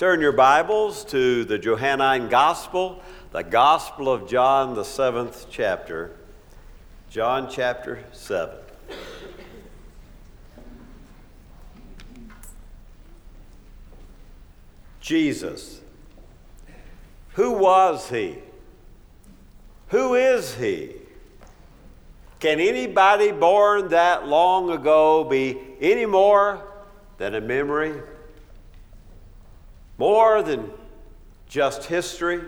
Turn your Bibles to the Johannine Gospel, the Gospel of John, the seventh chapter. John chapter 7. Jesus. Who was he? Who is he? Can anybody born that long ago be any more than a memory? More than just history?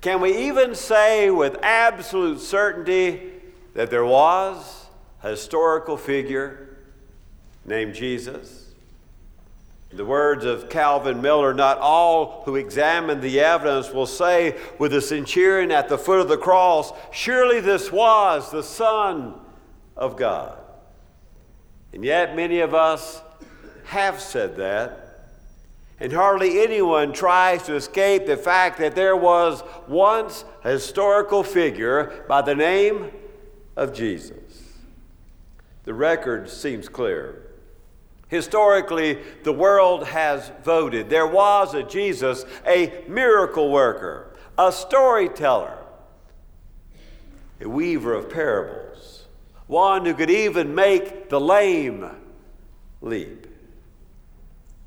Can we even say with absolute certainty that there was a historical figure named Jesus? In the words of Calvin Miller, not all who examine the evidence will say with the centurion at the foot of the cross, Surely this was the Son of God. And yet, many of us have said that. And hardly anyone tries to escape the fact that there was once a historical figure by the name of Jesus. The record seems clear. Historically, the world has voted. There was a Jesus, a miracle worker, a storyteller, a weaver of parables, one who could even make the lame leap.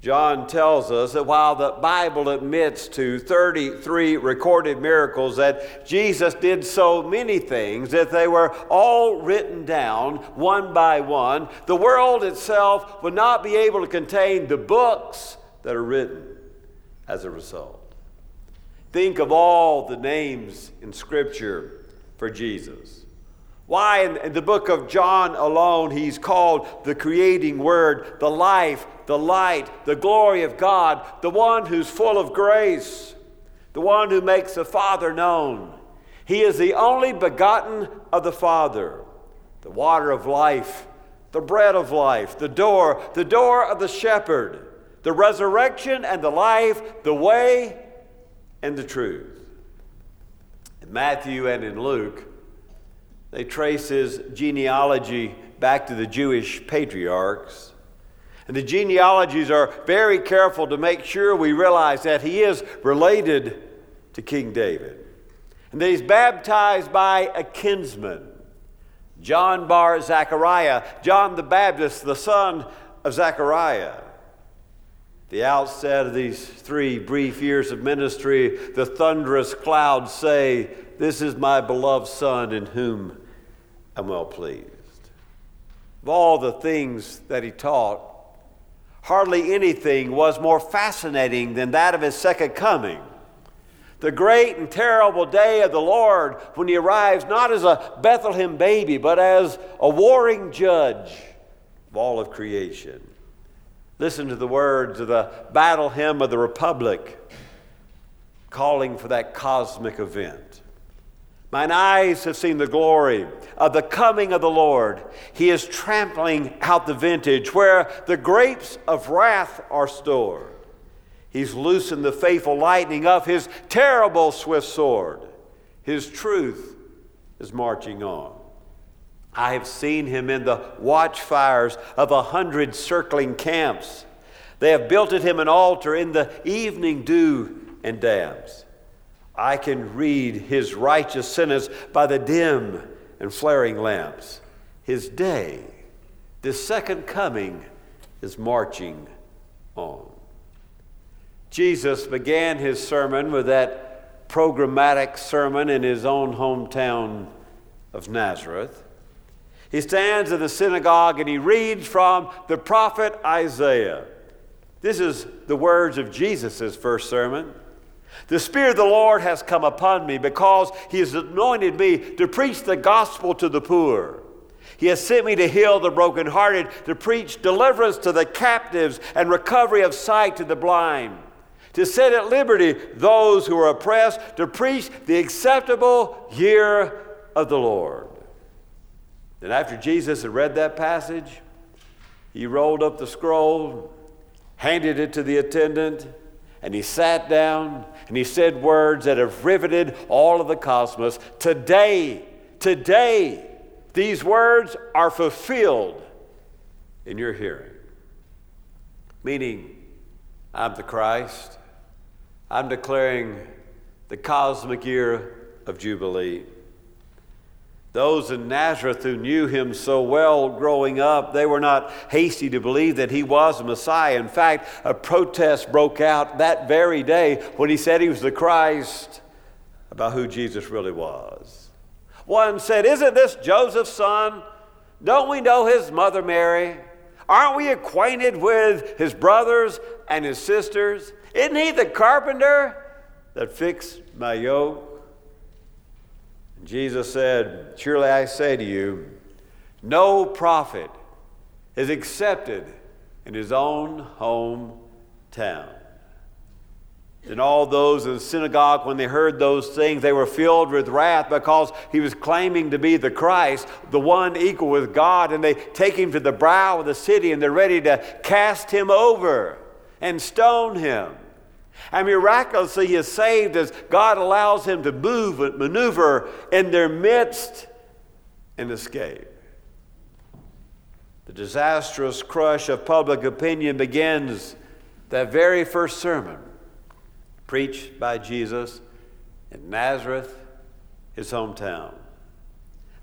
John tells us that while the Bible admits to 33 recorded miracles, that Jesus did so many things that they were all written down one by one, the world itself would not be able to contain the books that are written as a result. Think of all the names in Scripture for Jesus. Why, in, the book of John alone, he's called the creating word, the life, the light, the glory of God, the one who's full of grace, the one who makes the Father known. He is the only begotten of the Father, the water of life, the bread of life, the door, the door of the shepherd, the resurrection and the life, the way and the truth. In Matthew and in Luke, they trace his genealogy back to the Jewish patriarchs. And the genealogies are very careful to make sure we realize that he is related to King David. And that he's baptized by a kinsman, John bar Zechariah, John the Baptist, the son of Zechariah. The outset of these three brief years of ministry, the thunderous clouds say, This is my beloved Son in whom I'm well pleased. Of all the things that he taught, hardly anything was more fascinating than that of his second coming. The great and terrible day of the Lord when he arrives not as a Bethlehem baby, but as a warring judge of all of creation. Listen to the words of the battle hymn of the Republic calling for that cosmic event. Mine eyes have seen the glory of the coming of the Lord. He is trampling out the vintage where the grapes of wrath are stored. He's loosened the faithful lightning of his terrible swift sword. His truth is marching on. I have seen him in the watchfires of a hundred circling camps. They have built at him an altar in the evening dew and damps. I can read his righteous sentence by the dim and flaring lamps. His day, this second coming, is marching on. Jesus began his sermon with that programmatic sermon in his own hometown of Nazareth. He stands in the synagogue and he reads from the prophet Isaiah. This is the words of Jesus' first sermon. The Spirit of the Lord has come upon me because He has anointed me to preach the gospel to the poor. He has sent me to heal the brokenhearted, to preach deliverance to the captives and recovery of sight to the blind, to set at liberty those who are oppressed, to preach the acceptable year of the Lord. Then, after Jesus had read that passage, he rolled up the scroll, handed it to the attendant, and he sat down and he said words that have riveted all of the cosmos. Today, today, these words are fulfilled in your hearing. Meaning, I'm the Christ. I'm declaring the cosmic year of Jubilee. Those in Nazareth who knew him so well growing up, they were not hasty to believe that he was the Messiah. In fact, a protest broke out that very day when he said he was the Christ about who Jesus really was. One said, Isn't this Joseph's son? Don't we know his mother Mary? Aren't we acquainted with his brothers and his sisters? Isn't he the carpenter that fixed my yoke? Jesus said, Surely I say to you, no prophet is accepted in his own hometown. And all those in the synagogue, when they heard those things, they were filled with wrath because he was claiming to be the Christ, the one equal with God. And they take him to the brow of the city and they're ready to cast him over and stone him. And miraculously, he is saved as God allows him to move and maneuver in their midst and escape. The disastrous crush of public opinion begins that very first sermon preached by Jesus in Nazareth, his hometown.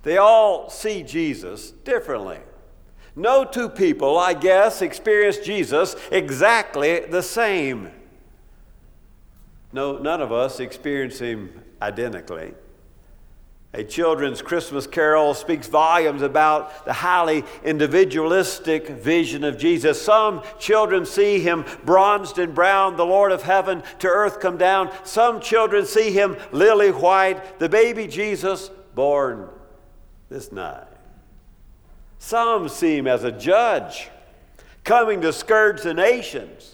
They all see Jesus differently. No two people, I guess, experience Jesus exactly the same. No, none of us experience him identically. A children's Christmas carol speaks volumes about the highly individualistic vision of Jesus. Some children see him bronzed and brown, the Lord of heaven to earth come down. Some children see him lily white, the baby Jesus born this night. Some see him as a judge coming to scourge the nations.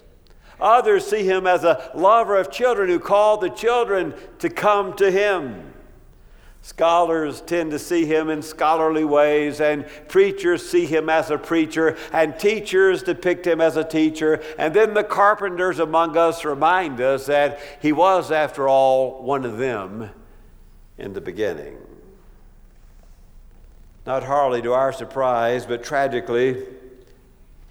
Others see him as a lover of children who called the children to come to him. Scholars tend to see him in scholarly ways, and preachers see him as a preacher, and teachers depict him as a teacher. And then the carpenters among us remind us that he was, after all, one of them in the beginning. Not hardly to our surprise, but tragically,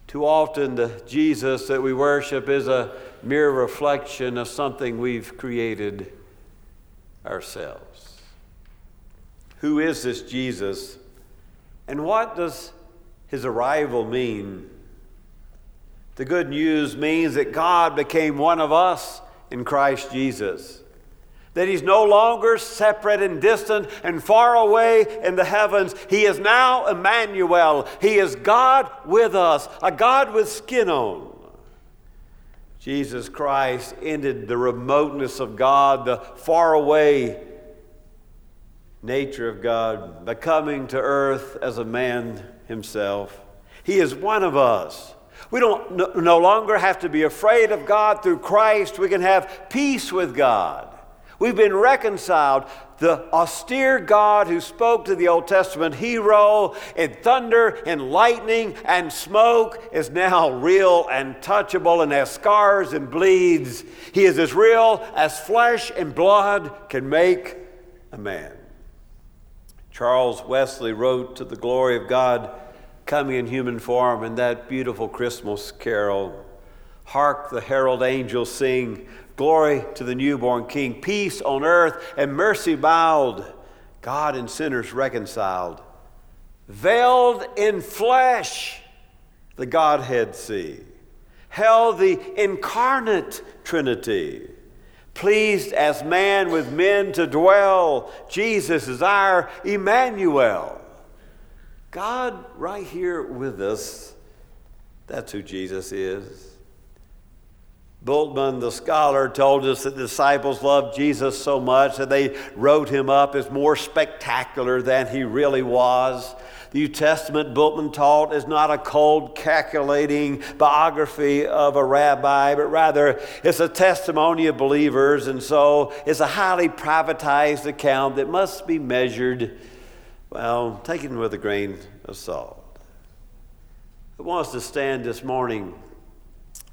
too often, the Jesus that we worship is a mere reflection of something we've created ourselves. Who is this Jesus? And what does his arrival mean? The good news means that God became one of us in Christ Jesus that he's no longer separate and distant and far away in the heavens. He is now Emmanuel. He is God with us, a God with skin on. Jesus Christ ended the remoteness of God, the far away nature of God, by coming to earth as a man himself. He is one of us. We don't no, no longer have to be afraid of God through Christ. We can have peace with God. We've been reconciled. The austere God who spoke to the Old Testament hero in thunder and lightning and smoke is now real and touchable and has scars and bleeds. He is as real as flesh and blood can make a man. Charles Wesley wrote to the glory of God coming in human form in that beautiful Christmas carol. Hark the herald angels sing, Glory to the newborn King. Peace on earth and mercy mild. God and sinners reconciled. Veiled in flesh, the Godhead see. Held the incarnate Trinity. Pleased as man with men to dwell. Jesus is our Emmanuel. God, right here with us, that's who Jesus is. Bultmann, the scholar, told us that the disciples loved Jesus so much that they wrote him up as more spectacular than he really was. The New Testament, Bultmann taught, is not a cold, calculating biography of a rabbi, but rather it's a testimony of believers, and so it's a highly privatized account that must be measured, well, taken with a grain of salt. I want us to stand this morning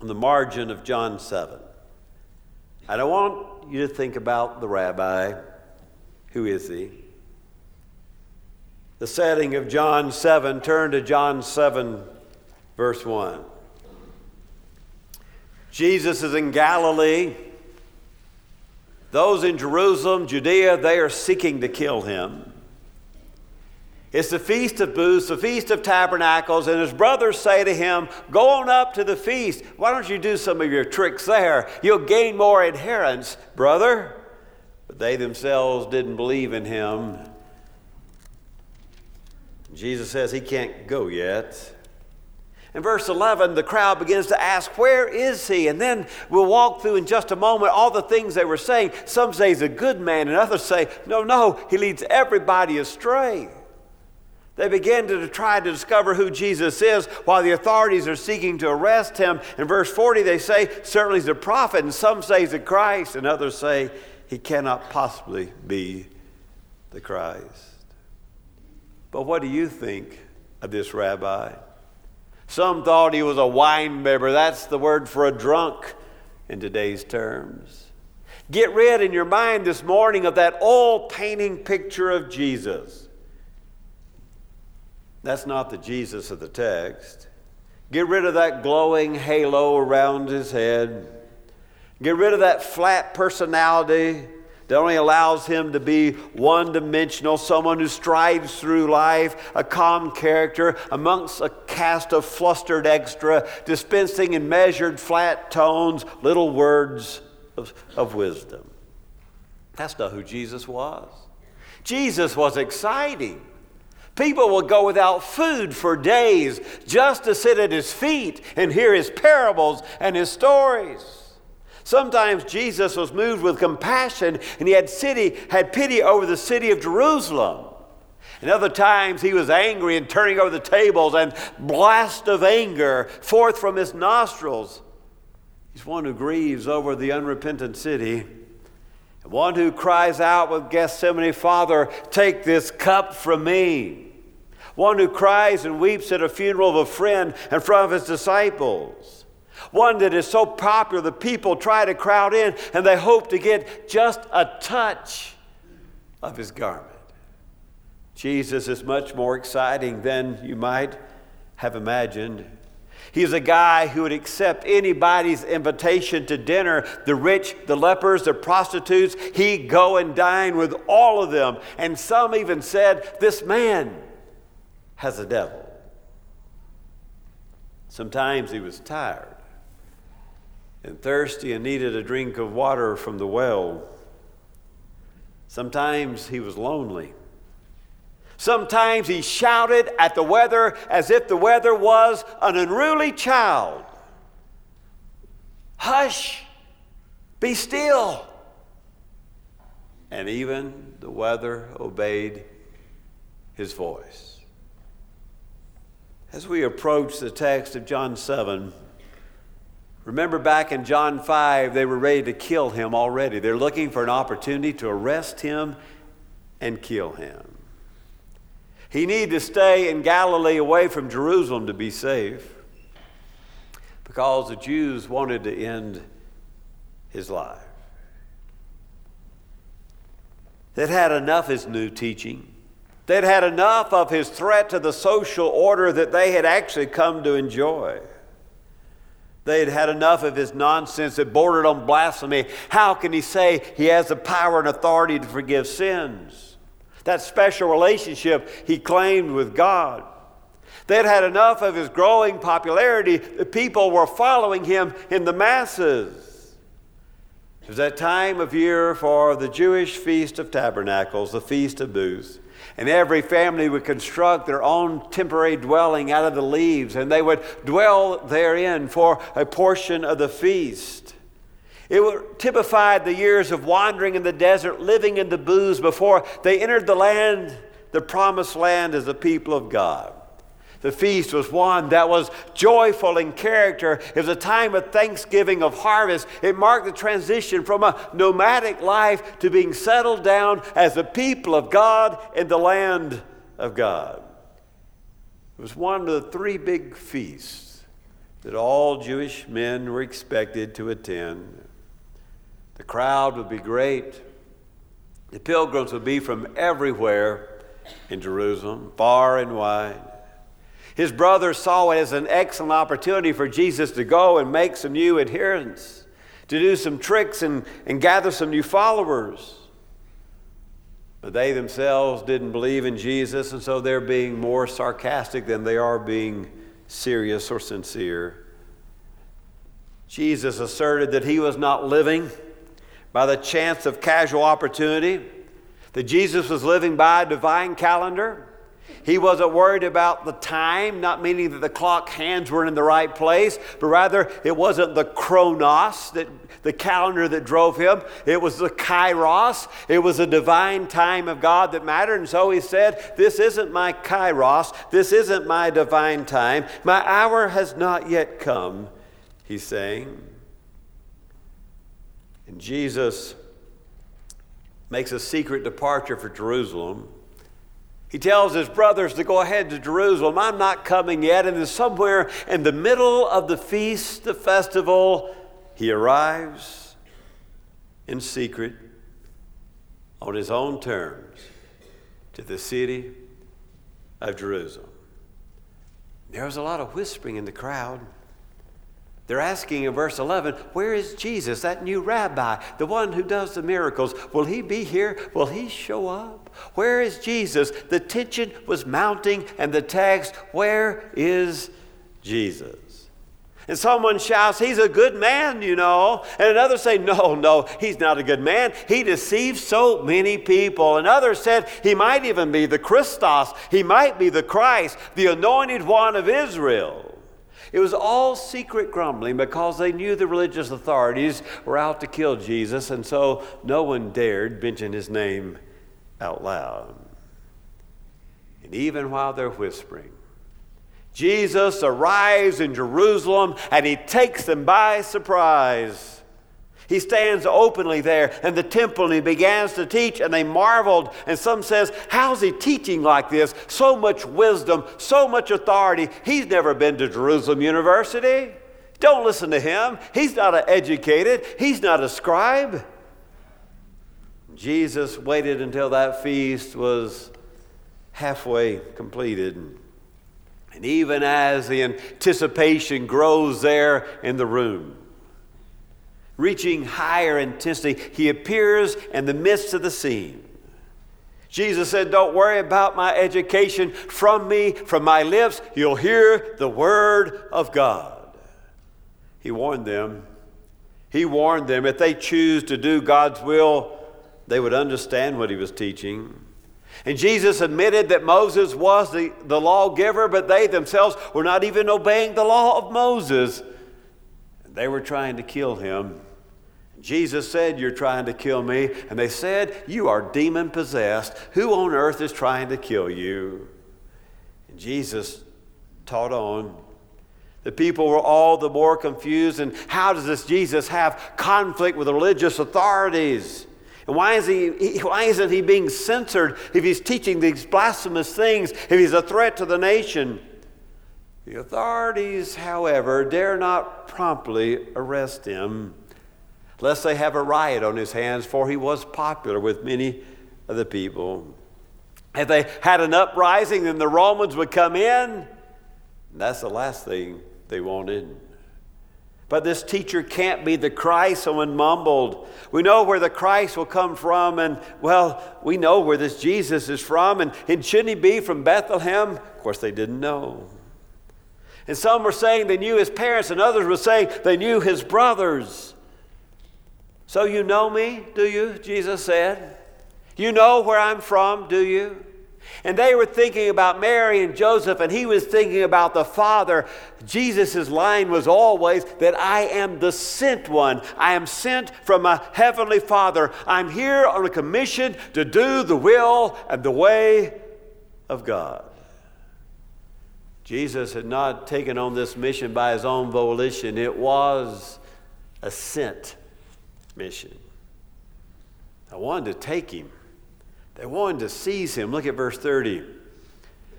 on the margin of John 7. And I want you to think about the rabbi. Who is he? The setting of John 7, turn to John 7, verse 1. Jesus is in Galilee. Those in Jerusalem, Judea, they are seeking to kill him. It's the Feast of Booths, the Feast of Tabernacles, and his brothers say to him, Go on up to the feast. Why don't you do some of your tricks there? You'll gain more adherents, brother. But they themselves didn't believe in him. Jesus says he can't go yet. In verse 11, the crowd begins to ask, Where is he? And then we'll walk through in just a moment all the things they were saying. Some say he's a good man, and others say, No, no, he leads everybody astray. They begin to try to discover who Jesus is while the authorities are seeking to arrest him. In verse 40, they say, Certainly he's a prophet, and some say he's a Christ, and others say he cannot possibly be the Christ. But what do you think of this rabbi? Some thought he was a wine bibber. That's the word for a drunk in today's terms. Get rid in your mind this morning of that old painting picture of Jesus. That's not the Jesus of the text. Get rid of that glowing halo around his head. Get rid of that flat personality that only allows him to be one dimensional, someone who strides through life, a calm character amongst a cast of flustered extra, dispensing in measured flat tones little words of, of wisdom. That's not who Jesus was. Jesus was exciting. People will go without food for days just to sit at his feet and hear his parables and his stories. Sometimes Jesus was moved with compassion and he had, city, had pity over the city of Jerusalem. And other times he was angry and turning over the tables and blast of anger forth from his nostrils. He's one who grieves over the unrepentant city. One who cries out with Gethsemane, Father, take this cup from me. One who cries and weeps at a funeral of a friend in front of his disciples. One that is so popular the people try to crowd in and they hope to get just a touch of his garment. Jesus is much more exciting than you might have imagined. He's a guy who would accept anybody's invitation to dinner the rich, the lepers, the prostitutes. He'd go and dine with all of them. And some even said, This man has a devil. Sometimes he was tired and thirsty and needed a drink of water from the well. Sometimes he was lonely. Sometimes he shouted at the weather as if the weather was an unruly child. Hush, be still. And even the weather obeyed his voice. As we approach the text of John 7, Remember back in John 5, they were ready to kill him already. They're looking for an opportunity to arrest him and kill him. He needed to stay in Galilee away from Jerusalem to be safe because the Jews wanted to end his life. They'd had enough of his new teaching. They'd had enough of his threat to the social order that they had actually come to enjoy. They had had enough of his nonsense that bordered on blasphemy. How can he say he has the power and authority to forgive sins? That special relationship he claimed with God. They had had enough of his growing popularity The people were following him in the masses. It was that time of year for the Jewish Feast of Tabernacles, the Feast of Booths. And every family would construct their own temporary dwelling out of the leaves, and they would dwell therein for a portion of the feast. It typified the years of wandering in the desert, living in the booths before they entered the land, the promised land as the people of God. The feast was one that was joyful in character. It was a time of thanksgiving, of harvest. It marked the transition from a nomadic life to being settled down as a people of God in the land of God. It was one of the three big feasts that all Jewish men were expected to attend. The crowd would be great. The pilgrims would be from everywhere in Jerusalem, far and wide. His brothers saw it as an excellent opportunity for Jesus to go and make some new adherents, to do some tricks and, and gather some new followers. But they themselves didn't believe in Jesus, and so they're being more sarcastic than they are being serious or sincere. Jesus asserted that he was not living by the chance of casual opportunity, that Jesus was living by a divine calendar. He wasn't worried about the time, not meaning that the clock hands weren't in the right place, but rather it wasn't the chronos, that, the calendar that drove him. It was the kairos. It was the divine time of God that mattered. And so he said, This isn't my kairos. This isn't my divine time. My hour has not yet come he's saying. And Jesus makes a secret departure for Jerusalem. He tells his brothers to go ahead to Jerusalem. I'm not coming yet. And then somewhere in the middle of the feast, the festival, he arrives in secret on his own terms to the city of Jerusalem. There was a lot of whispering in the crowd. They're asking in verse 11, where is Jesus, that new rabbi, the one who does the miracles? Will he be here? Will he show up? Where is Jesus? The tension was mounting, and the text, where is Jesus? And someone shouts, He's a good man, you know. And another say, No, no, he's not a good man. He deceives so many people. And others said, He might even be the Christos. He might be the Christ, the anointed one of Israel. It was all secret grumbling because they knew the religious authorities were out to kill Jesus, and so no one dared mention his name out loud. And even while they're whispering, Jesus arrives in Jerusalem and he takes them by surprise. He stands openly there in the temple and he begins to teach, and they marveled. And some says, How's he teaching like this? So much wisdom, so much authority. He's never been to Jerusalem University. Don't listen to him. He's not educated, he's not a scribe. Jesus waited until that feast was halfway completed. And even as the anticipation grows there in the room, reaching higher intensity, he appears in the midst of the scene. Jesus said, Don't worry about my education. From me, from my lips, you'll hear the word of God. He warned them. He warned them if they choose to do God's will, they would understand what he was teaching. And Jesus admitted that Moses was the, the lawgiver, but they themselves were not even obeying the law of Moses. They were trying to kill him. Jesus said, You're trying to kill me. And they said, You are demon possessed. Who on earth is trying to kill you? And Jesus taught on. The people were all the more confused. And how does this Jesus have conflict with religious authorities? And why, is he, why isn't he being censored if he's teaching these blasphemous things, if he's a threat to the nation? The authorities, however, dare not promptly arrest him lest they have a riot on his hands, for he was popular with many of the people. If they had an uprising, then the Romans would come in. And that's the last thing they wanted. But this teacher can't be the Christ, someone mumbled. We know where the Christ will come from, and well, we know where this Jesus is from, and, and shouldn't he be from Bethlehem? Of course, they didn't know. And some were saying they knew his parents, and others were saying they knew his brothers. So you know me, do you? Jesus said. You know where I'm from, do you? And they were thinking about Mary and Joseph, and he was thinking about the Father. Jesus' line was always that I am the sent one. I am sent from a heavenly Father. I'm here on a commission to do the will and the way of God. Jesus had not taken on this mission by his own volition, it was a sent mission. I wanted to take him. They wanted to seize him. Look at verse 30.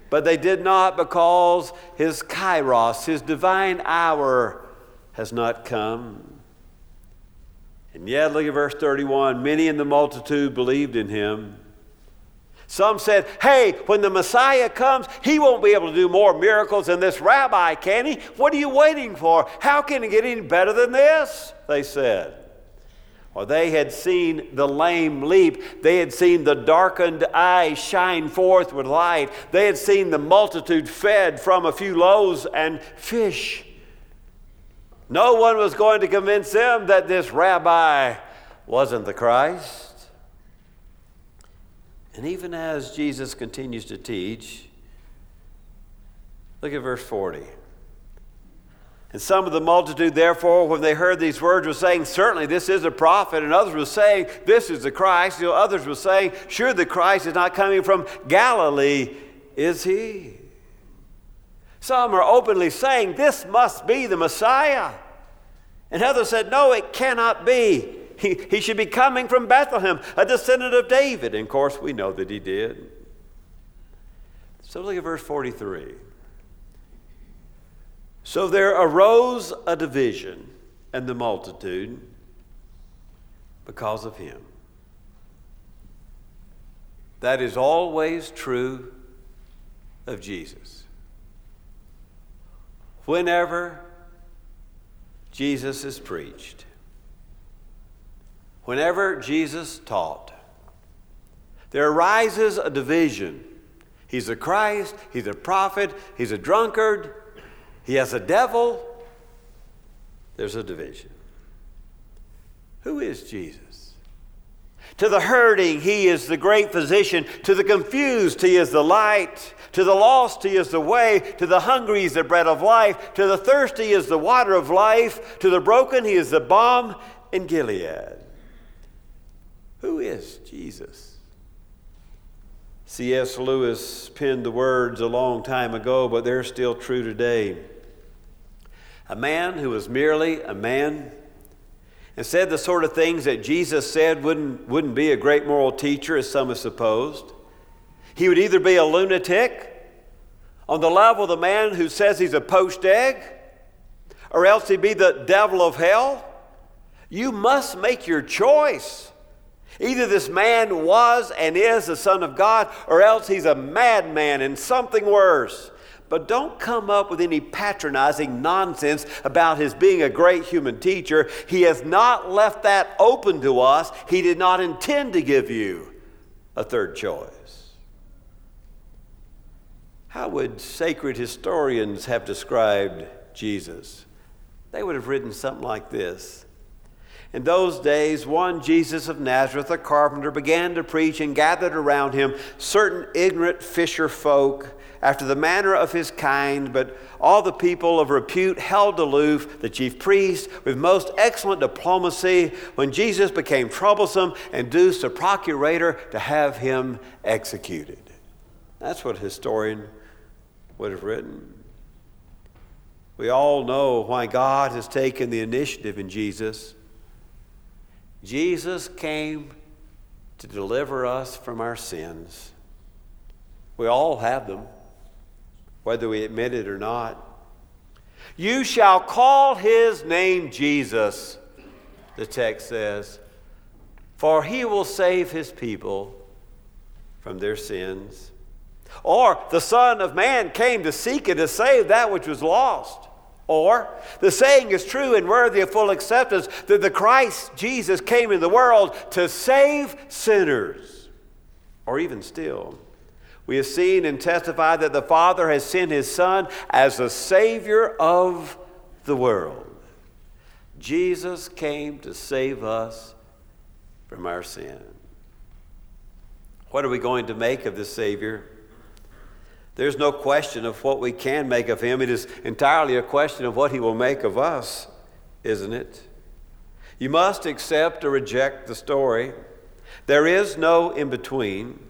But they did not because his kairos, his divine hour, has not come. And yet, look at verse 31 many in the multitude believed in him. Some said, hey, when the Messiah comes, he won't be able to do more miracles than this rabbi, can he? What are you waiting for? How can it get any better than this? They said. Or they had seen the lame leap. They had seen the darkened eyes shine forth with light. They had seen the multitude fed from a few loaves and fish. No one was going to convince them that this rabbi wasn't the Christ. And even as Jesus continues to teach, look at verse 40. And some of the multitude, therefore, when they heard these words, were saying, Certainly this is a prophet. And others were saying, This is the Christ. You know, others were saying, Sure, the Christ is not coming from Galilee, is he? Some are openly saying, This must be the Messiah. And others said, No, it cannot be. He, he should be coming from Bethlehem, a descendant of David. And of course, we know that he did. So look at verse 43. So there arose a division and the multitude because of him. That is always true of Jesus. Whenever Jesus is preached, whenever Jesus taught, there arises a division. He's a Christ, he's a prophet, he's a drunkard, he has a devil. There's a division. Who is Jesus? To the hurting, he is the great physician. To the confused, he is the light. To the lost, he is the way. To the hungry, he is the bread of life. To the thirsty, he is the water of life. To the broken, he is the balm in Gilead. Who is Jesus? C.S. Lewis penned the words a long time ago, but they're still true today. A man who was merely a man and said the sort of things that Jesus said wouldn't, wouldn't be a great moral teacher, as some have supposed. He would either be a lunatic on the level of the man who says he's a poached egg, or else he'd be the devil of hell. You must make your choice. Either this man was and is the Son of God, or else he's a madman and something worse. But don't come up with any patronizing nonsense about his being a great human teacher. He has not left that open to us. He did not intend to give you a third choice. How would sacred historians have described Jesus? They would have written something like this in those days, one Jesus of Nazareth, a carpenter, began to preach and gathered around him certain ignorant fisher folk after the manner of his kind, but all the people of repute held aloof, the chief priest, with most excellent diplomacy, when Jesus became troublesome, induced a procurator to have him executed. That's what a historian would have written. We all know why God has taken the initiative in Jesus. Jesus came to deliver us from our sins. We all have them, whether we admit it or not. You shall call his name Jesus, the text says, for he will save his people from their sins. Or the Son of Man came to seek and to save that which was lost. Or the saying is true and worthy of full acceptance that the Christ Jesus came in the world to save sinners. Or even still, we have seen and testified that the Father has sent his Son as the Savior of the world. Jesus came to save us from our sin. What are we going to make of this Savior? There's no question of what we can make of him. It is entirely a question of what he will make of us, isn't it? You must accept or reject the story. There is no in between.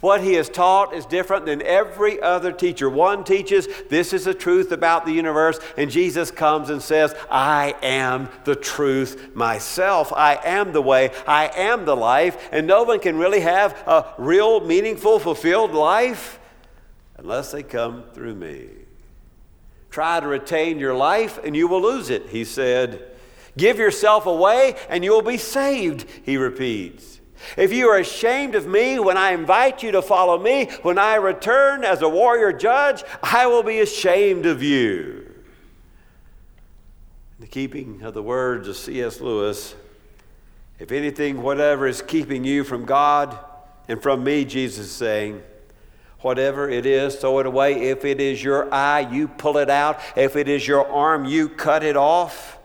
What he has taught is different than every other teacher. One teaches this is the truth about the universe, and Jesus comes and says, I am the truth myself. I am the way. I am the life, and no one can really have a real, meaningful, fulfilled life unless they come through me. Try to retain your life and you will lose it, he said. Give yourself away and you will be saved, he repeats. If you are ashamed of me when I invite you to follow me, when I return as a warrior judge, I will be ashamed of you. In the keeping of the words of C.S. Lewis, if anything, whatever is keeping you from God and from me, Jesus is saying, whatever it is, throw it away. If it is your eye, you pull it out. If it is your arm, you cut it off.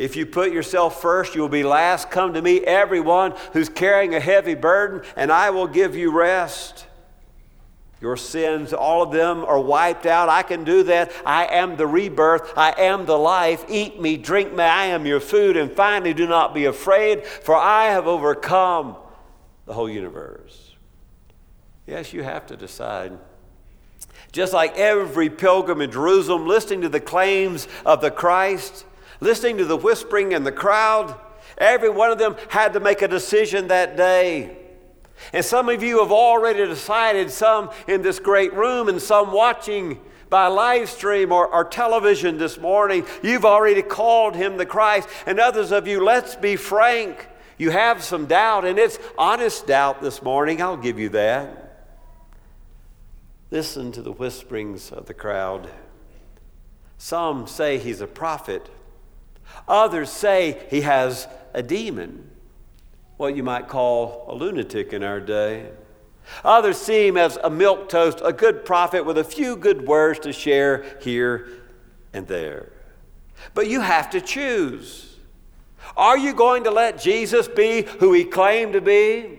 If you put yourself first, you will be last. Come to me, everyone who's carrying a heavy burden, and I will give you rest. Your sins, all of them are wiped out. I can do that. I am the rebirth. I am the life. Eat me, drink me. I am your food. And finally, do not be afraid, for I have overcome the whole universe. Yes, you have to decide. Just like every pilgrim in Jerusalem listening to the claims of the Christ, listening to the whispering in the crowd. Every one of them had to make a decision that day. And some of you have already decided, some in this great room and some watching by live stream or, or television this morning, you've already called him the Christ. And others of you, let's be frank, you have some doubt, and it's honest doubt this morning. I'll give you that. Listen to the whisperings of the crowd. Some say he's a prophet. Others say he has a demon, what you might call a lunatic in our day. Others see him as a milk toast, a good prophet with a few good words to share here and there. But you have to choose. Are you going to let Jesus be who he claimed to be?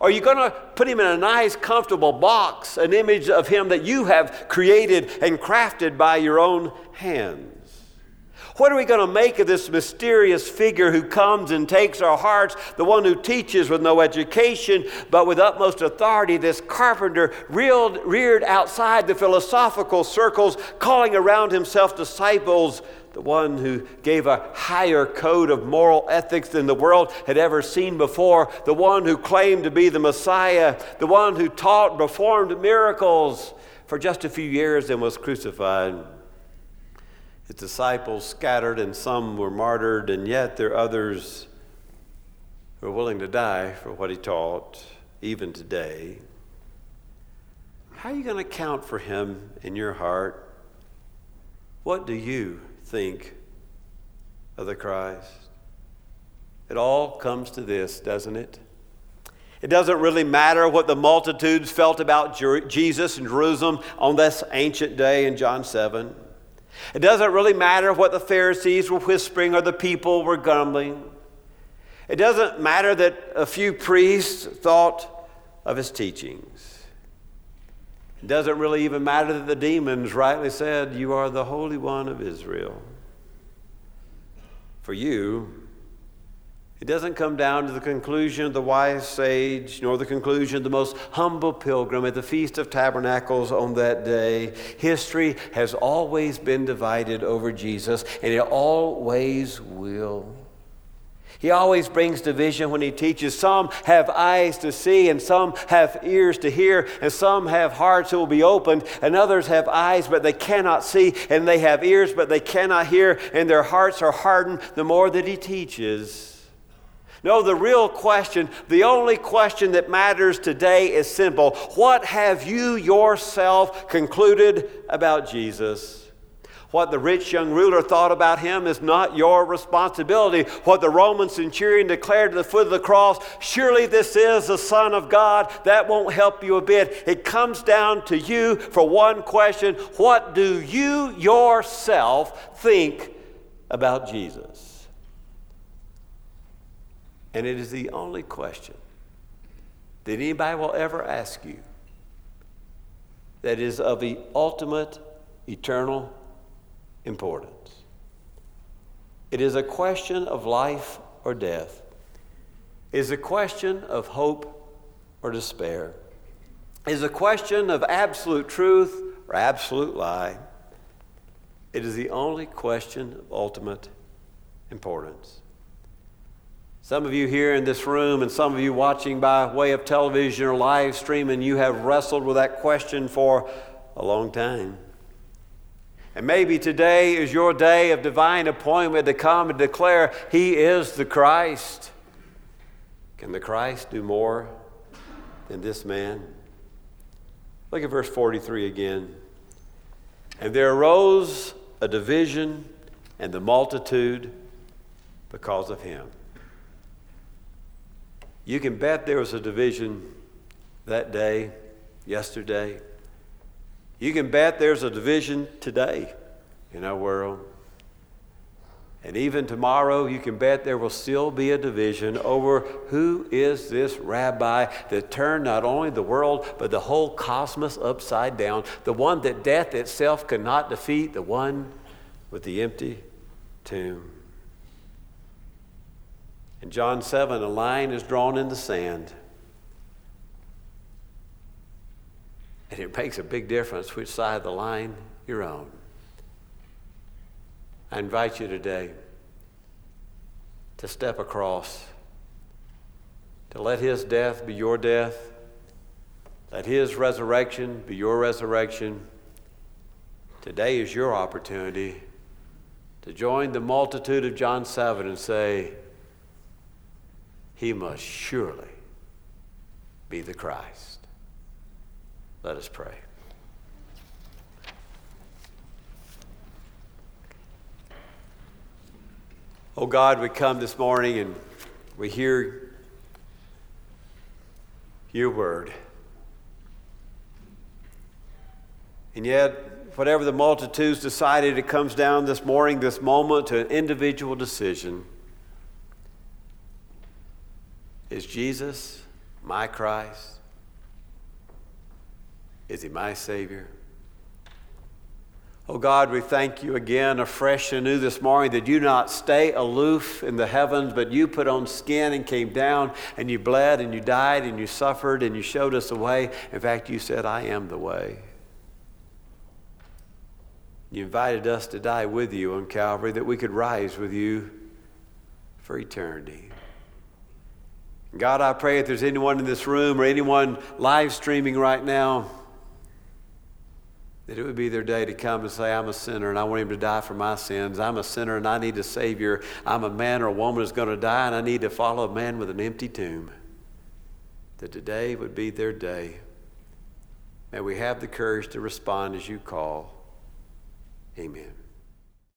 Are you going to put him in a nice, comfortable box, an image of him that you have created and crafted by your own hands? What are we going to make of this mysterious figure who comes and takes our hearts, the one who teaches with no education but with utmost authority, this carpenter reared, reared outside the philosophical circles, calling around himself disciples? the one who gave a higher code of moral ethics than the world had ever seen before, the one who claimed to be the Messiah, the one who taught and performed miracles for just a few years and was crucified. His disciples scattered, and some were martyred, and yet there are others who are willing to die for what he taught, even today. How are you going to count for him in your heart? What do you think of the Christ? It all comes to this, doesn't it? It doesn't really matter what the multitudes felt about Jesus in Jerusalem on this ancient day in John 7. It doesn't really matter what the Pharisees were whispering or the people were grumbling. It doesn't matter that a few priests thought of his teachings. It doesn't really even matter that the demons rightly said, You are the Holy One of Israel. For you, it doesn't come down to the conclusion of the wise sage, nor the conclusion of the most humble pilgrim at the Feast of Tabernacles on that day. History has always been divided over Jesus, and it always will. He always brings division when he teaches. Some have eyes to see, and some have ears to hear, and some have hearts that will be opened, and others have eyes but they cannot see, and they have ears but they cannot hear, and their hearts are hardened the more that he teaches. No, the real question, the only question that matters today is simple. What have you yourself concluded about Jesus? What the rich young ruler thought about him is not your responsibility. What the Roman centurion declared at the foot of the cross, surely this is the Son of God, that won't help you a bit. It comes down to you for one question What do you yourself think about Jesus? And it is the only question that anybody will ever ask you that is of the ultimate eternal importance. It is a question of life or death. It is a question of hope or despair. It is a question of absolute truth or absolute lie. It is the only question of ultimate importance. Some of you here in this room and some of you watching by way of television or live streaming, you have wrestled with that question for a long time. And maybe today is your day of divine appointment to come and declare, He is the Christ. Can the Christ do more than this man? Look at verse 43 again. And there arose a division and the multitude because of him. You can bet there was a division that day, yesterday. You can bet there's a division today in our world. And even tomorrow, you can bet there will still be a division over who is this rabbi that turned not only the world, but the whole cosmos upside down, the one that death itself could not defeat, the one with the empty tomb. In John 7, a line is drawn in the sand. And it makes a big difference which side of the line you're on. I invite you today to step across, to let His death be your death, let His resurrection be your resurrection. Today is your opportunity to join the multitude of John 7 and say, He must surely be the Christ. Let us pray. Oh God, we come this morning and we hear your word. And yet, whatever the multitudes decided, it comes down this morning, this moment, to an individual decision. Is Jesus my Christ? Is he my Savior? Oh God, we thank you again afresh and new this morning that you not stay aloof in the heavens, but you put on skin and came down and you bled and you died and you suffered and you showed us the way. In fact, you said, I am the way. You invited us to die with you on Calvary that we could rise with you for eternity. God, I pray if there's anyone in this room or anyone live streaming right now, that it would be their day to come and say, I'm a sinner and I want him to die for my sins. I'm a sinner and I need a Savior. I'm a man or a woman who's going to die and I need to follow a man with an empty tomb. That today would be their day. May we have the courage to respond as you call. Amen.